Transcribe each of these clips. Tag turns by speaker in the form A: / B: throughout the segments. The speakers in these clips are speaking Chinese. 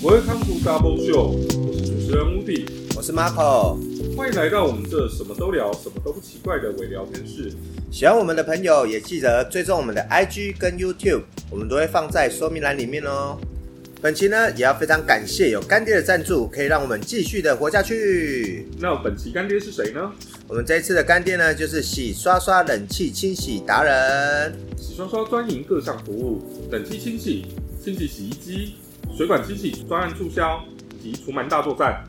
A: Welcome to Double Show，我是主持人 Woody，
B: 我是 Marco。
A: 欢迎来到我们这什么都聊、什么都不奇怪的伪聊天室。
B: 喜欢我们的朋友也记得追踪我们的 IG 跟 YouTube，我们都会放在说明栏里面哦。本期呢，也要非常感谢有干爹的赞助，可以让我们继续的活下去。
A: 那本期干爹是谁呢？
B: 我们这一次的干爹呢，就是洗刷刷冷气清洗达人。
A: 洗刷刷专营各项服务，冷气清洗、清洗洗衣机、水管清洗专案促销及除螨大作战。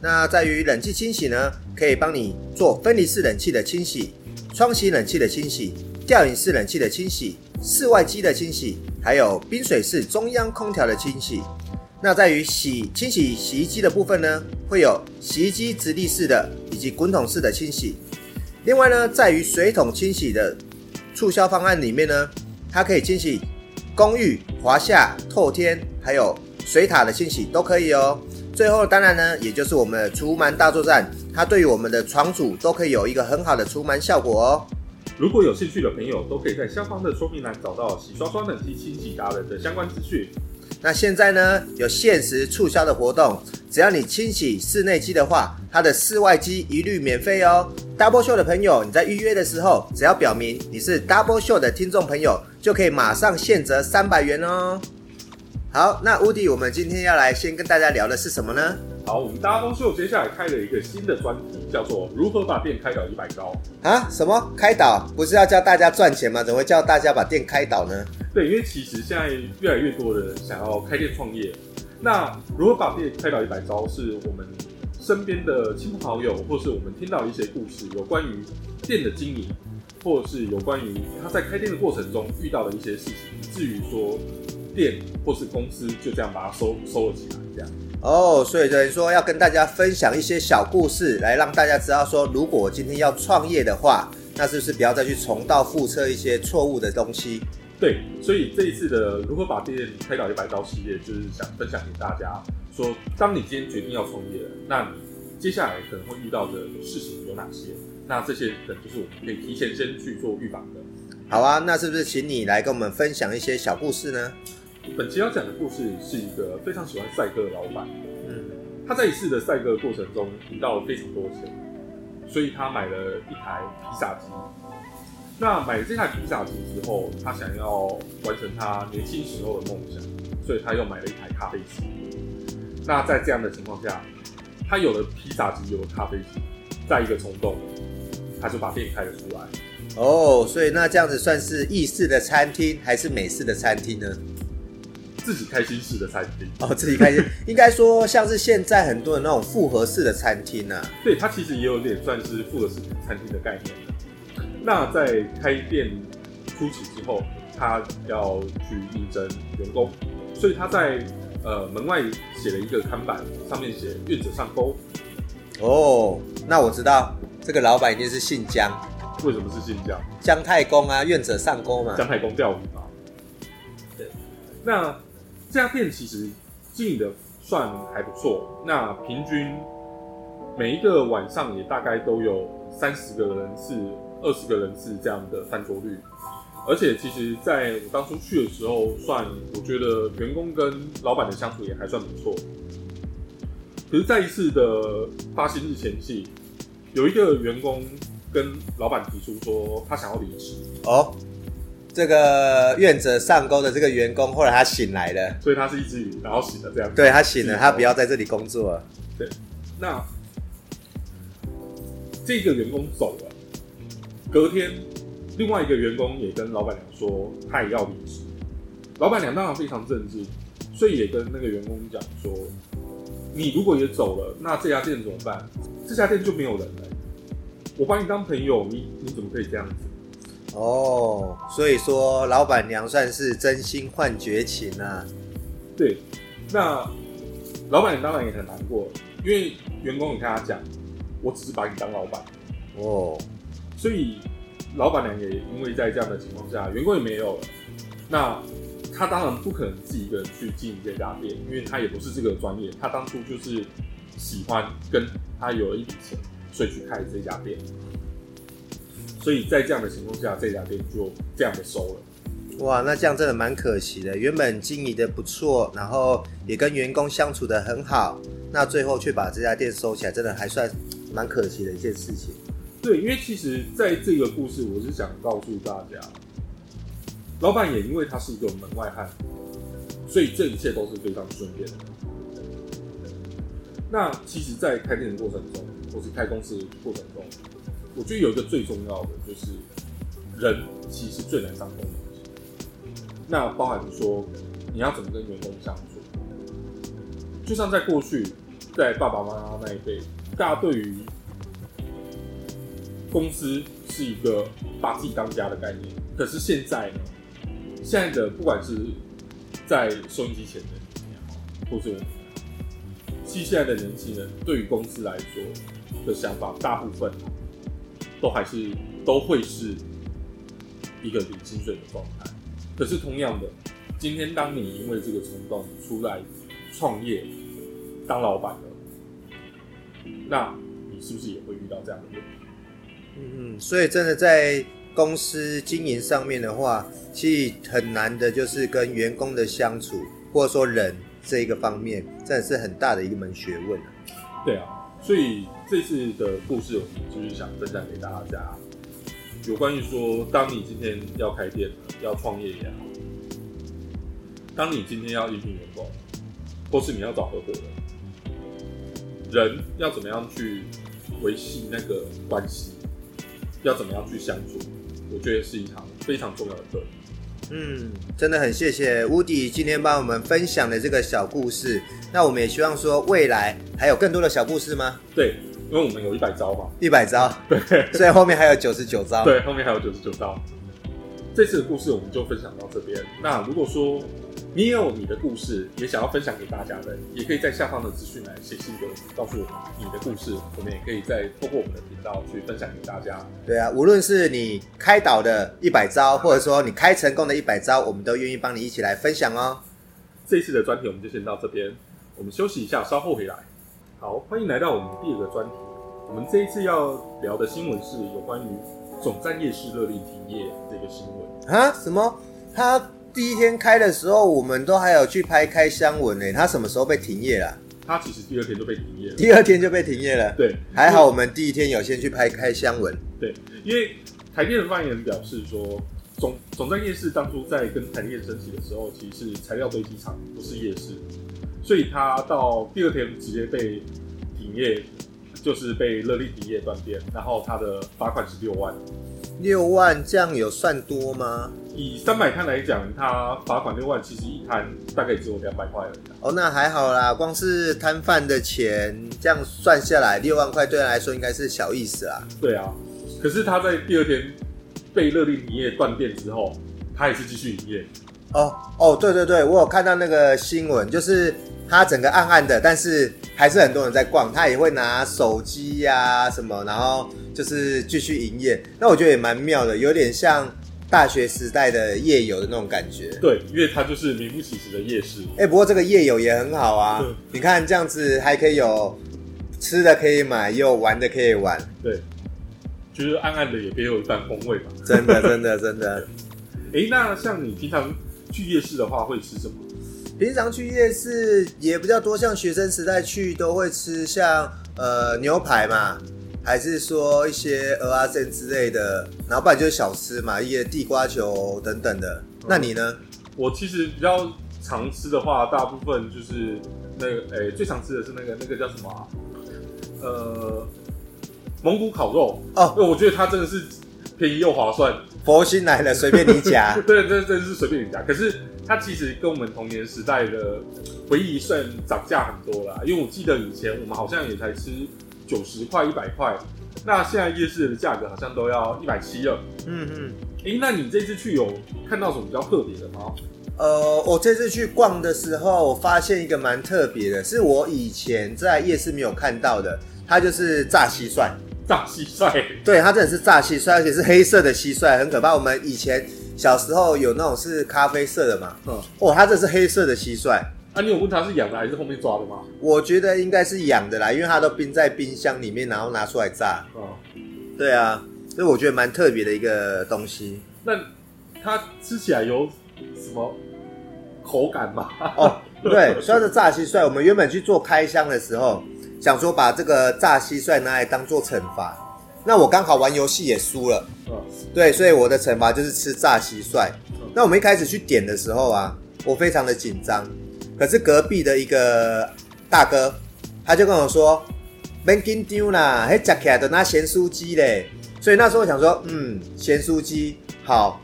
B: 那在于冷气清洗呢，可以帮你做分离式冷气的清洗、窗型冷气的清洗、吊顶式冷气的清洗、室外机的清洗，还有冰水式中央空调的清洗。那在于洗清洗洗衣机的部分呢，会有洗衣机直立式的以及滚筒式的清洗。另外呢，在于水桶清洗的促销方案里面呢，它可以清洗公寓、华夏、透天，还有水塔的清洗都可以哦。最后当然呢，也就是我们的除螨大作战，它对于我们的床主都可以有一个很好的除螨效果哦。
A: 如果有兴趣的朋友，都可以在下方的说明栏找到洗刷刷冷气清洗达人的相关资讯。
B: 那现在呢，有限时促销的活动，只要你清洗室内机的话，它的室外机一律免费哦。Double Show 的朋友，你在预约的时候，只要表明你是 Double Show 的听众朋友，就可以马上现折三百元哦。好，那乌迪，我们今天要来先跟大家聊的是什么呢？
A: 好，我们 Double Show 接下来开了一个新的专题，叫做如何把店开到一百高。
B: 啊？什么开导？不是要教大家赚钱吗？怎么会叫大家把店开倒呢？
A: 对，因为其实现在越来越多的人想要开店创业，那如何把店开到一百招，是我们身边的亲朋好友，或是我们听到一些故事，有关于店的经营，或是有关于他在开店的过程中遇到的一些事情，以至于说店或是公司就这样把它收收了起来，这样。
B: 哦，所以等于说要跟大家分享一些小故事，来让大家知道说，如果我今天要创业的话，那是不是不要再去重蹈覆辙一些错误的东西？
A: 对，所以这一次的如何把店开到一百刀系列，就是想分享给大家，说当你今天决定要创业了，那你接下来可能会遇到的事情有哪些？那这些可能就是我们可以提前先去做预防的。
B: 好啊，那是不是请你来跟我们分享一些小故事呢？
A: 本期要讲的故事是一个非常喜欢赛鸽的老板，
B: 嗯，
A: 他在一次的赛鸽过程中赢到了非常多钱，所以他买了一台披萨机。那买了这台披萨机之后，他想要完成他年轻时候的梦想，所以他又买了一台咖啡机。那在这样的情况下，他有了披萨机，有了咖啡机，在一个冲动，他就把店开了出来。
B: 哦，所以那这样子算是意式的餐厅还是美式的餐厅呢？
A: 自己开心式的餐厅
B: 哦，自己开心，应该说像是现在很多的那种复合式的餐厅呢、啊。
A: 对，它其实也有点算是复合式餐厅的概念的。那在开店初期之后，他要去应征员工，所以他在呃门外写了一个看板，上面写“愿者上钩
B: 哦，那我知道这个老板一定是姓姜，”。
A: 为什么是姓姜？
B: 姜太公啊，愿者上钩嘛。
A: 姜太公钓鱼嘛。对。那这家店其实经营的算还不错，那平均每一个晚上也大概都有三十个人次、二十个人次这样的翻桌率。而且其实在我当初去的时候，算我觉得员工跟老板的相处也还算不错。可是，在一次的发薪日前夕，有一个员工跟老板提出说，他想要离职。
B: 哦，这个愿者上钩的这个员工，后来他醒来了，
A: 所以他是一只鱼，然后醒了这样。
B: 对他醒了，他不要在这里工作了。
A: 对，那这个员工走了，隔天另外一个员工也跟老板娘说，他也要离职。老板娘当然非常正直，所以也跟那个员工讲说，你如果也走了，那这家店怎么办？这家店就没有人了。我把你当朋友，你你怎么可以这样子？
B: 哦，所以说老板娘算是真心换绝情啊。
A: 对，那老板娘当然也很难过，因为员工也跟他讲，我只是把你当老板，
B: 哦，
A: 所以老板娘也因为在这样的情况下，员工也没有了，那他当然不可能自己一个人去经营这家店，因为他也不是这个专业，他当初就是喜欢跟他有了一笔钱，所以去开这家店。所以在这样的情况下，这家店就这样的收了。
B: 哇，那这样真的蛮可惜的。原本经营的不错，然后也跟员工相处的很好，那最后却把这家店收起来，真的还算蛮可惜的一件事情。
A: 对，因为其实在这个故事，我是想告诉大家，老板也因为他是一个门外汉，所以这一切都是非常顺便的。那其实，在开店的过程中，或是开公司的过程中，我觉得有一个最重要的就是人，其实是最难掌控的东西。那包含说你要怎么跟员工相处，就像在过去，在爸爸妈妈那一辈，大家对于公司是一个把自己当家的概念。可是现在呢，现在的不管是在收音机前的你也好，或是我们也好，其实现在的年轻人对于公司来说的想法，大部分都还是都会是一个零薪水的状态。可是同样的，今天当你因为这个冲动出来创业当老板了，那你是不是也会遇到这样的问题？
B: 嗯嗯，所以真的在公司经营上面的话，其实很难的，就是跟员工的相处，或者说人这一个方面，真的是很大的一门学问。
A: 对啊，所以这次的故事，我们就是想分享给大家，有关于说，当你今天要开店、要创业也好，当你今天要应聘员工，或是你要找合伙人，人要怎么样去维系那个关系，要怎么样去相处，我觉得是一堂非常重要的课。
B: 嗯，真的很谢谢乌迪今天帮我们分享的这个小故事。那我们也希望说，未来还有更多的小故事吗？
A: 对，因为我们有一百招嘛，
B: 一百招，
A: 对
B: 所以后面还有九十九招。
A: 对，后面还有九十九招。这次的故事我们就分享到这边。那如果说你也有你的故事，也想要分享给大家的，也可以在下方的资讯栏写信给我们，告诉我们你的故事，我们也可以再透过我们的频道去分享给大家。
B: 对啊，无论是你开导的一百招，或者说你开成功的一百招，我们都愿意帮你一起来分享哦。
A: 这一次的专题我们就先到这边，我们休息一下，稍后回来。好，欢迎来到我们第二个专题。我们这一次要聊的新闻是有关于总站夜市勒令停业这个新闻。
B: 啊？什么？他第一天开的时候，我们都还有去拍开箱文呢。他什么时候被停业了？
A: 他其实第二天就被停业了。
B: 第二天就被停业了。
A: 对，
B: 还好我们第一天有先去拍开箱文。
A: 对，因为台电的发言人表示说，总总站夜市当初在跟台电申请的时候，其实是材料堆积场，不是夜市，所以他到第二天直接被停业，就是被勒令停业断电，然后他的罚款是六万。
B: 六万这样有算多吗？
A: 以三百摊来讲，他罚款六万，其实一摊大概只有两百块而已啊。
B: 哦，那还好啦，光是摊贩的钱这样算下来，六万块对他来说应该是小意思啦。
A: 对啊，可是他在第二天被勒令停业断电之后，他也是继续营业。
B: 哦哦，对对对，我有看到那个新闻，就是它整个暗暗的，但是还是很多人在逛，他也会拿手机呀、什么，然后就是继续营业。那我觉得也蛮妙的，有点像大学时代的夜游的那种感觉。
A: 对，因为它就是名副其实的夜市。
B: 哎、不过这个夜游也很好啊
A: 嗯，
B: 你看这样子还可以有吃的可以买，也有玩的可以玩，
A: 对，就是暗暗的也别有一番风味嘛。
B: 真的真的真的。
A: 诶，那像你平常去夜市的话，会吃什么？
B: 平常去夜市也比较多，像学生时代去都会吃像呃牛排嘛，还是说一些鹅啊煎之类的，然后不然就是小吃嘛，一些地瓜球等等的。那你呢？
A: 我其实比较常吃的话，大部分就是那个，诶、最常吃的是那个那个叫什么、啊？呃，蒙古烤肉。
B: 哦，
A: 因为我觉得它真的是便宜又划算。
B: 佛心来了，随便你夹。
A: 对，这真是随便你讲。可是它其实跟我们童年时代的回忆算涨价很多啦。因为我记得以前我们好像也才吃九十块、一百块，那现在夜市的价格好像都要一百七了。
B: 嗯嗯。
A: 哎，那你这次去有看到什么比较特别的吗？
B: 呃，我这次去逛的时候，我发现一个蛮特别的，是我以前在夜市没有看到的，它就是炸蟋蟀。
A: 大蟋蟀。
B: 对，它真的是炸蟋蟀，而且是黑色的蟋蟀，很可怕。我们以前小时候有那种是咖啡色的嘛，
A: 嗯，
B: 哦，它这是黑色的蟋蟀，
A: 啊，你有问它是养的还是后面抓的吗？
B: 我觉得应该是养的啦，因为它都冰在冰箱里面，然后拿出来炸。
A: 哦、
B: 对啊，所以我觉得蛮特别的一个东西。
A: 那它吃起来有什么口感吗？
B: 哦，对，说到这炸蟋蟀，我们原本去做开箱的时候，想说把这个炸蟋蟀拿来当做惩罚。那我刚好玩游戏也输了，
A: 嗯，
B: 对，所以我的惩罚就是吃炸蟋蟀。那我们一开始去点的时候啊，我非常的紧张，可是隔壁的一个大哥，他就跟我说：“别紧张啦，还夹起来的那咸酥鸡嘞。”所以那时候我想说，嗯，咸酥鸡好。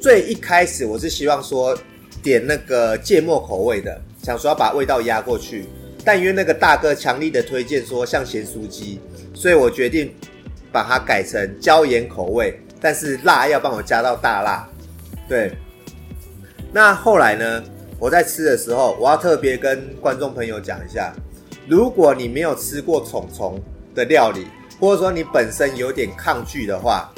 B: 最一开始我是希望说点那个芥末口味的，想说要把味道压过去，但因为那个大哥强力的推荐说像咸酥鸡，所以我决定把它改成椒盐口味，但是辣要帮我加到大辣。对，那后来呢？我在吃的时候，我要特别跟观众朋友讲一下，如果你没有吃过虫虫的料理，或者说你本身有点抗拒的话，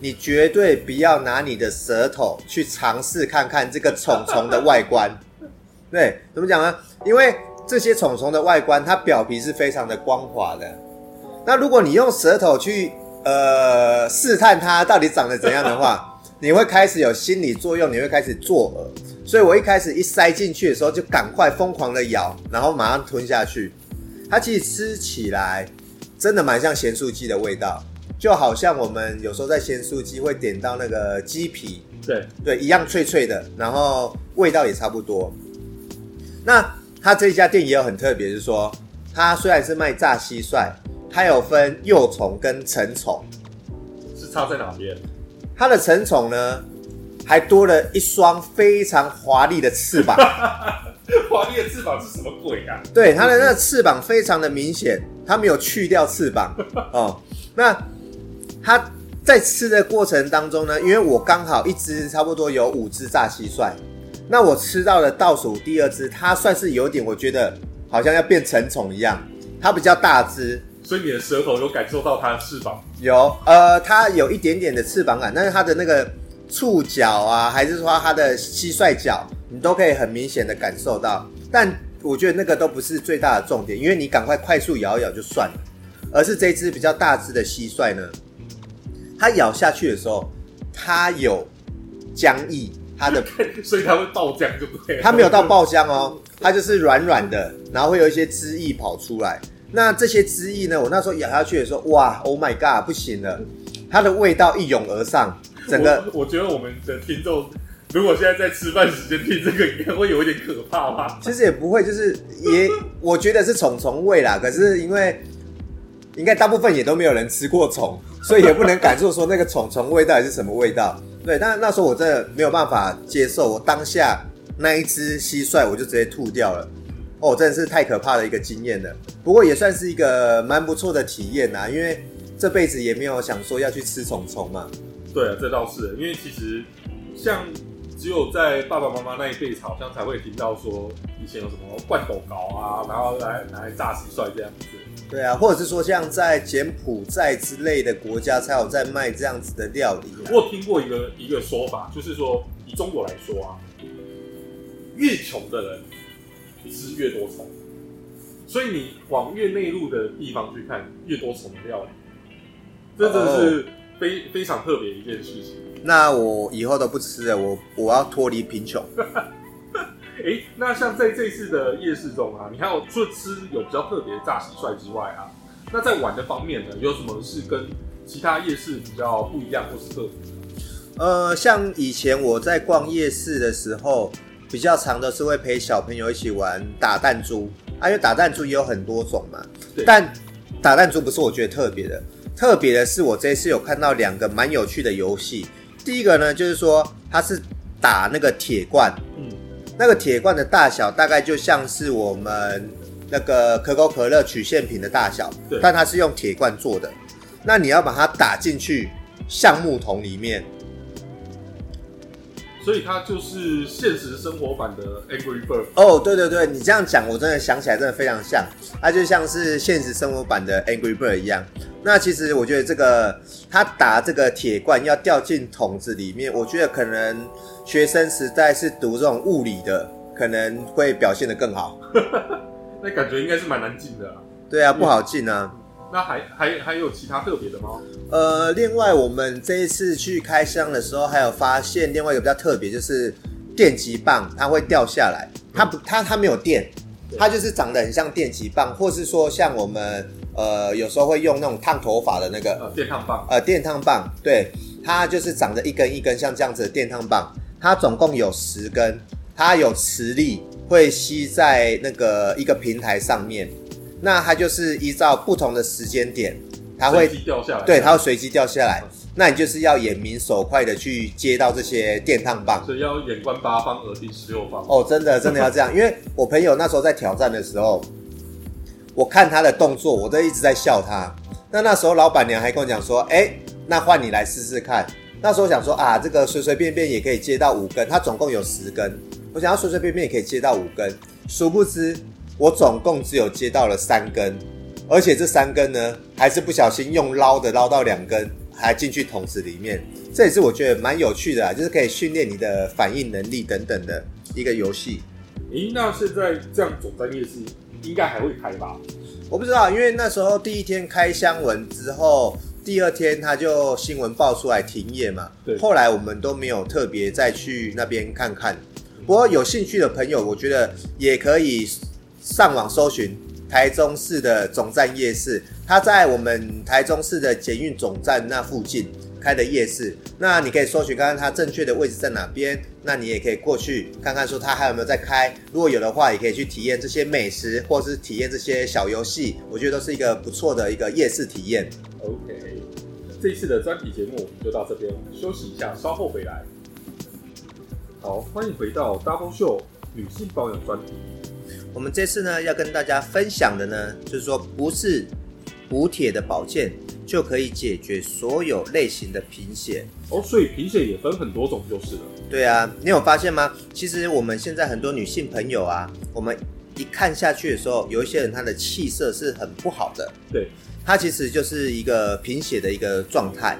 B: 你绝对不要拿你的舌头去尝试看看这个虫虫的外观。对，怎么讲呢？因为这些虫虫的外观，它表皮是非常的光滑的。那如果你用舌头去呃试探它到底长得怎样的话，你会开始有心理作用，你会开始作呕。所以我一开始一塞进去的时候，就赶快疯狂的咬，然后马上吞下去。它其实吃起来真的蛮像咸酥鸡的味道。就好像我们有时候在咸酥鸡会点到那个鸡皮，
A: 对
B: 对，一样脆脆的，然后味道也差不多。那它这一家店也有很特别，是说他虽然是卖炸蟋蟀，它有分幼虫跟成虫，
A: 是差在哪边？
B: 它的成虫呢，还多了一双非常华丽的翅膀。
A: 华丽的翅膀是什么鬼啊？
B: 对，它的那个翅膀非常的明显，它没有去掉翅膀 哦。那它在吃的过程当中呢，因为我刚好一只差不多有五只炸蟋蟀，那我吃到的倒数第二只，它算是有点，我觉得好像要变成虫一样，它比较大只，
A: 所以你的舌头有感受到它的翅膀？
B: 有，呃，它有一点点的翅膀感，但是它的那个触角啊，还是说它的蟋蟀脚，你都可以很明显的感受到。但我觉得那个都不是最大的重点，因为你赶快快速咬一咬就算了，而是这只比较大只的蟋蟀呢。它咬下去的时候，它有浆液，它的
A: 所以它会爆浆，就对。
B: 它没有到爆浆哦，它就是软软的，然后会有一些汁液跑出来。那这些汁液呢，我那时候咬下去的时候，哇，Oh my god，不行了，它的味道一涌而上，整个。
A: 我觉得我们的听众如果现在在吃饭时间听这个，应该会有一点可怕吧？
B: 其实也不会，就是也 我觉得是虫虫味啦。可是因为应该大部分也都没有人吃过虫。所以也不能感受说那个虫虫味到底是什么味道，对。但那时候我真的没有办法接受，我当下那一只蟋蟀我就直接吐掉了，哦，真的是太可怕的一个经验了。不过也算是一个蛮不错的体验呐，因为这辈子也没有想说要去吃虫虫嘛。
A: 对啊，这倒是，因为其实像只有在爸爸妈妈那一辈，好像才会听到说以前有什么罐头糕啊，然后来拿来炸蟋蟀这样子。
B: 对啊，或者是说像在柬埔寨之类的国家才有在卖这样子的料理。
A: 我听过一个一个说法，就是说以中国来说啊，越穷的人吃越多虫，所以你往越内陆的地方去看，越多虫的料理，这真的是非非常特别一件事情。
B: 那我以后都不吃了，我我要脱离贫穷。
A: 哎，那像在这次的夜市中啊，你看，除了吃有比较特别的炸蟋蟀之外啊，那在玩的方面呢，有什么是跟其他夜市比较不一样或是特别
B: 的？呃，像以前我在逛夜市的时候，比较常的是会陪小朋友一起玩打弹珠啊，因为打弹珠也有很多种嘛。但打弹珠不是我觉得特别的，特别的是我这次有看到两个蛮有趣的游戏。第一个呢，就是说它是打那个铁罐，嗯。那个铁罐的大小大概就像是我们那个可口可乐曲线瓶的大小，但它是用铁罐做的。那你要把它打进去橡木桶里面，
A: 所以它就是现实生活版的 Angry Bird。
B: 哦，对对对，你这样讲，我真的想起来，真的非常像，它就像是现实生活版的 Angry Bird 一样。那其实我觉得这个它打这个铁罐要掉进桶子里面，我觉得可能学生时代是读这种物理的，可能会表现的更好。
A: 那感觉应该是蛮难进的。
B: 对啊，不好进啊。
A: 那还还还有其他特别的吗？
B: 呃，另外我们这一次去开箱的时候，还有发现另外一个比较特别，就是电极棒它会掉下来，它不它它没有电，它就是长得很像电极棒，或是说像我们呃有时候会用那种烫头发的那个
A: 呃，电烫棒，
B: 呃电烫棒，对，它就是长着一根一根像这样子的电烫棒，它总共有十根，它有磁力会吸在那个一个平台上面，那它就是依照不同的时间点，它会
A: 掉下来，
B: 对，它会随机掉下来。那你就是要眼明手快的去接到这些电烫棒。
A: 所以要眼观八方，耳听十六方。
B: 哦，真的真的要这样，因为我朋友那时候在挑战的时候，我看他的动作，我都一直在笑他。那那时候老板娘还跟我讲说：“哎，那换你来试试看。”那时候想说啊，这个随随便便也可以接到五根，它总共有十根，我想要随随便便也可以接到五根，殊不知我总共只有接到了三根，而且这三根呢，还是不小心用捞的捞到两根，还进去桶子里面。这也是我觉得蛮有趣的啊，就是可以训练你的反应能力等等的一个游戏。
A: 咦，那现在这样总站夜市应该还会开吧？
B: 我不知道，因为那时候第一天开箱文之后，第二天他就新闻爆出来停业嘛。
A: 对
B: 后来我们都没有特别再去那边看看。不过有兴趣的朋友，我觉得也可以上网搜寻台中市的总站夜市，它在我们台中市的捷运总站那附近开的夜市。那你可以搜寻看看它正确的位置在哪边，那你也可以过去看看说它还有没有在开。如果有的话，也可以去体验这些美食，或是体验这些小游戏，我觉得都是一个不错的一个夜市体验。
A: OK，这一次的专题节目我们就到这边，休息一下，稍后回来。好，欢迎回到 Double Show 女性保养专题。
B: 我们这次呢要跟大家分享的呢，就是说不是补铁的保健就可以解决所有类型的贫血。
A: 哦，所以贫血也分很多种就是了。
B: 对啊，你有发现吗？其实我们现在很多女性朋友啊，我们一看下去的时候，有一些人她的气色是很不好的，
A: 对，
B: 她其实就是一个贫血的一个状态。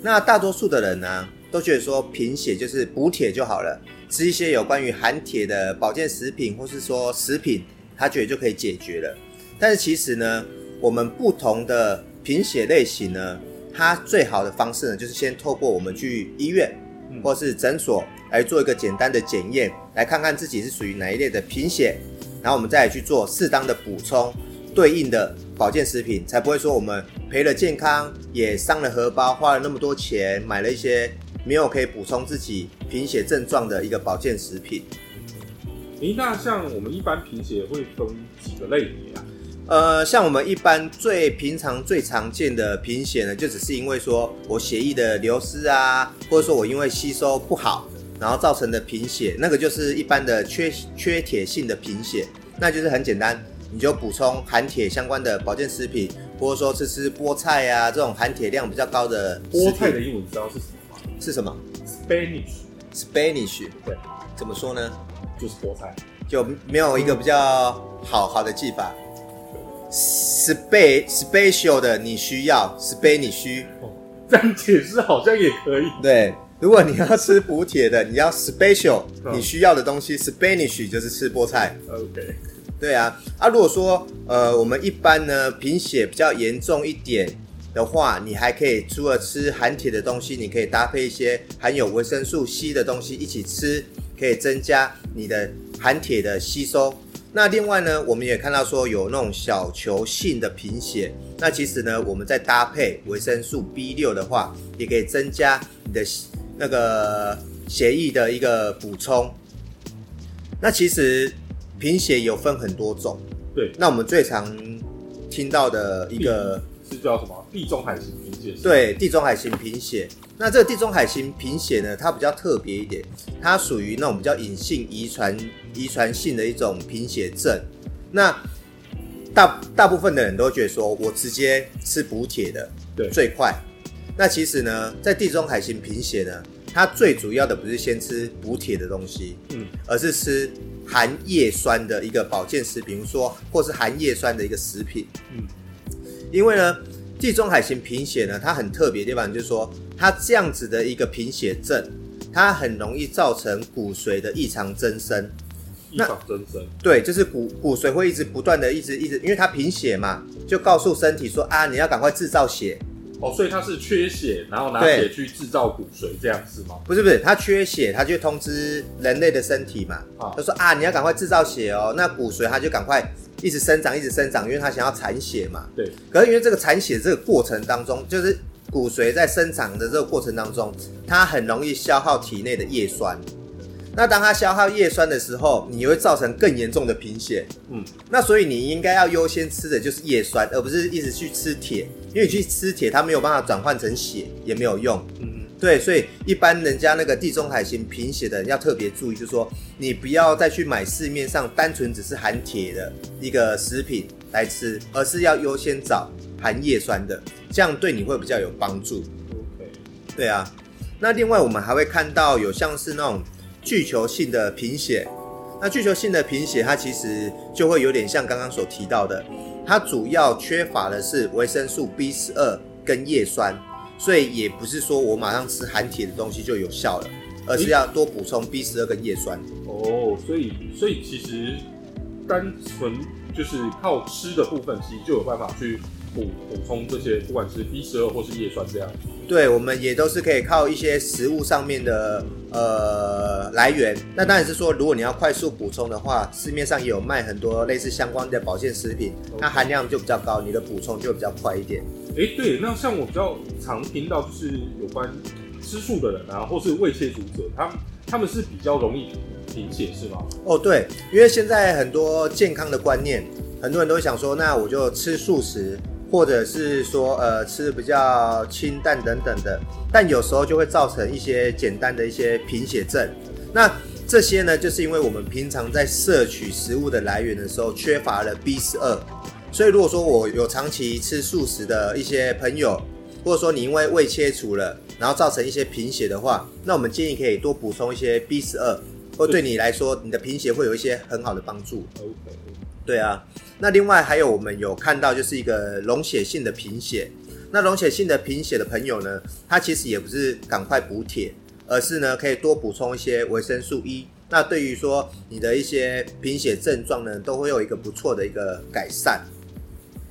B: 那大多数的人呢，都觉得说贫血就是补铁就好了，吃一些有关于含铁的保健食品，或是说食品，他觉得就可以解决了。但是其实呢，我们不同的贫血类型呢，它最好的方式呢，就是先透过我们去医院
A: 嗯
B: 或是诊所来做一个简单的检验，来看看自己是属于哪一类的贫血，然后我们再来去做适当的补充对应的保健食品，才不会说我们赔了健康，也伤了荷包，花了那么多钱买了一些没有可以补充自己贫血症状的一个保健食品。
A: 诶，那像我们一般贫血会分几个类别啊？
B: 呃，像我们一般最平常、最常见的贫血呢，就只是因为说我血液的流失啊，或者说我因为吸收不好，然后造成的贫血，那个就是一般的缺缺铁性的贫血，那就是很简单，你就补充含铁相关的保健食品，或者说吃吃菠菜啊这种含铁量比较高的
A: 菠菜的英文你知道是什么吗
B: 是什么？Spanish，？Spanish，
A: 对，
B: 怎么说呢？
A: 就是菠菜。
B: 就没有一个比较好好的记法。spa special 的你需要 spa 你需
A: 哦，这样解释好像也可以。
B: 对。如果你要吃补铁的，你要 special
A: 嗯
B: 你需要的东西，Spanish 就是吃菠菜。
A: OK，
B: 对啊，啊，如果说呃我们一般呢贫血比较严重一点的话，你还可以除了吃含铁的东西，你可以搭配一些含有维生素 C 的东西一起吃，可以增加你的含铁的吸收。那另外呢，我们也看到说有那种小球性的贫血，那其实呢，我们再搭配维生素 B 六的话，也可以增加你的那个血液的一个补充。那其实贫血有分很多种，
A: 对，
B: 那我们最常听到的一个
A: 是叫什么？地中海型贫血。，
B: 对地中海型贫血。那这个地中海型贫血呢，它比较特别一点，它属于那种比较隐性遗传遗传性的一种贫血症。那大大部分的人都觉得说，我直接吃补铁的
A: 对
B: 最快。那其实呢，在地中海型贫血呢，它最主要的不是先吃补铁的东西，
A: 嗯，
B: 而是吃含叶酸的一个保健食品，比如说或是含叶酸的一个食品。
A: 嗯，
B: 因为呢，地中海型贫血呢，它很特别的地方就是说，它这样子的一个贫血症，它很容易造成骨髓的异常增生。
A: 异常增生。
B: 对，就是骨骨髓会一直不断的一直一直，因为它贫血嘛，就告诉身体说啊，你要赶快制造血。
A: 哦，所以他是缺血，然后拿血去制造骨髓，这样子吗？
B: 不是不是，他缺血，他就通知人类的身体嘛，
A: 啊
B: 他说啊，你要赶快制造血哦。那骨髓他就赶快一直生长，一直生长，因为他想要产血嘛。
A: 对，
B: 可是因为这个产血这个过程当中，就是骨髓在生长的这个过程当中，它很容易消耗体内的叶酸。那当它消耗叶酸的时候，你会造成更严重的贫血。
A: 嗯，
B: 那所以你应该要优先吃的就是叶酸，而不是一直去吃铁，因为你去吃铁，它没有办法转换成血，也没有用。
A: 嗯，
B: 对，所以一般人家那个地中海型贫血的人要特别注意，就是说你不要再去买市面上单纯只是含铁的一个食品来吃，而是要优先找含叶酸的，这样对你会比较有帮助。
A: OK，
B: 对啊，那另外我们还会看到有像是那种巨球性的贫血，那巨球性的贫血它其实就会有点像刚刚所提到的，它主要缺乏的是维生素 B 十二跟叶酸，所以也不是说我马上吃含铁的东西就有效了，而是要多补充 B 十二跟叶酸。
A: 哦，所以所以其实单纯就是靠吃的部分，其实就有办法去补补充这些，不管是 B 十二或是叶酸这样。
B: 对，我们也都是可以靠一些食物上面的呃来源。那当然是说，如果你要快速补充的话，市面上也有卖很多类似相关的保健食品，它含量就比较高，你的补充就比较快一点。
A: 哎，对，那像我比较常听到就是有关吃素的人啊，或是胃切除者，他们他们是比较容易贫血是吗？
B: 哦，对，因为现在很多健康的观念，很多人都会想说，那我就吃素食，或者是说呃吃的比较清淡等等的，但有时候就会造成一些简单的一些贫血症。那这些呢，就是因为我们平常在摄取食物的来源的时候缺乏了 B 十二，所以如果说我有长期吃素食的一些朋友，或者说你因为胃切除了，然后造成一些贫血的话，那我们建议可以多补充一些 B 十二，或对你来说，你的贫血会有一些很好的帮助。
A: OK，
B: 对啊，那另外还有我们有看到就是一个溶血性的贫血。那溶血性的贫血的朋友呢，他其实也不是赶快补铁，而是呢可以多补充一些维生素 E。那对于说你的一些贫血症状呢，都会有一个不错的一个改善。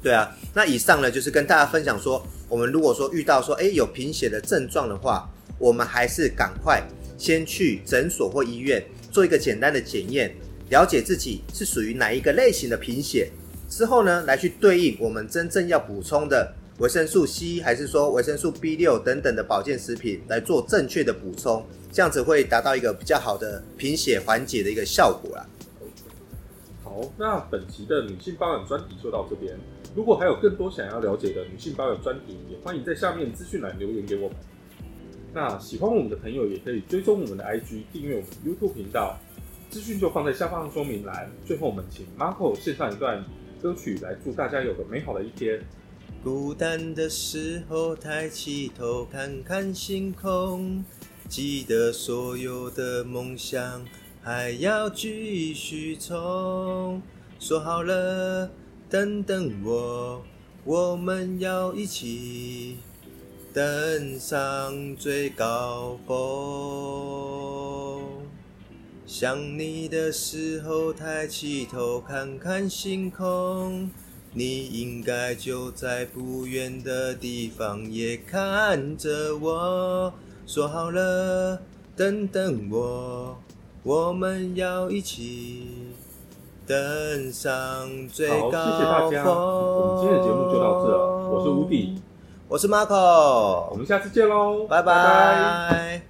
B: 对啊，那以上呢就是跟大家分享说，我们如果说遇到说诶有贫血的症状的话，我们还是赶快先去诊所或医院做一个简单的检验，了解自己是属于哪一个类型的贫血，之后呢来去对应我们真正要补充的维生素 C，还是说维生素 B 六等等的保健食品来做正确的补充，这样子会达到一个比较好的贫血缓解的一个效果啦。
A: 好，那本期的女性保养专题就到这边。如果还有更多想要了解的女性保养专题，也欢迎在下面资讯栏留言给我们。那喜欢我们的朋友也可以追踪我们的 IG，订阅我们 YouTube 频道，资讯就放在下方的说明栏。最后，我们请 Marco 献上一段歌曲，来祝大家有个美好的一天。
B: 孤单的时候，抬起头看看星空，记得所有的梦想还要继续冲。说好了，等等我，我们要一起登上最高峰。想你的时候，抬起头看看星空，你应该就在不远的地方，也看着我。说好了，等等我，我们要一起登上最，高峰。
A: 谢谢大家，我们今天的节目就到这了。我是吴迪，
B: 我是 Marco，
A: 我们下次见喽，
B: 拜拜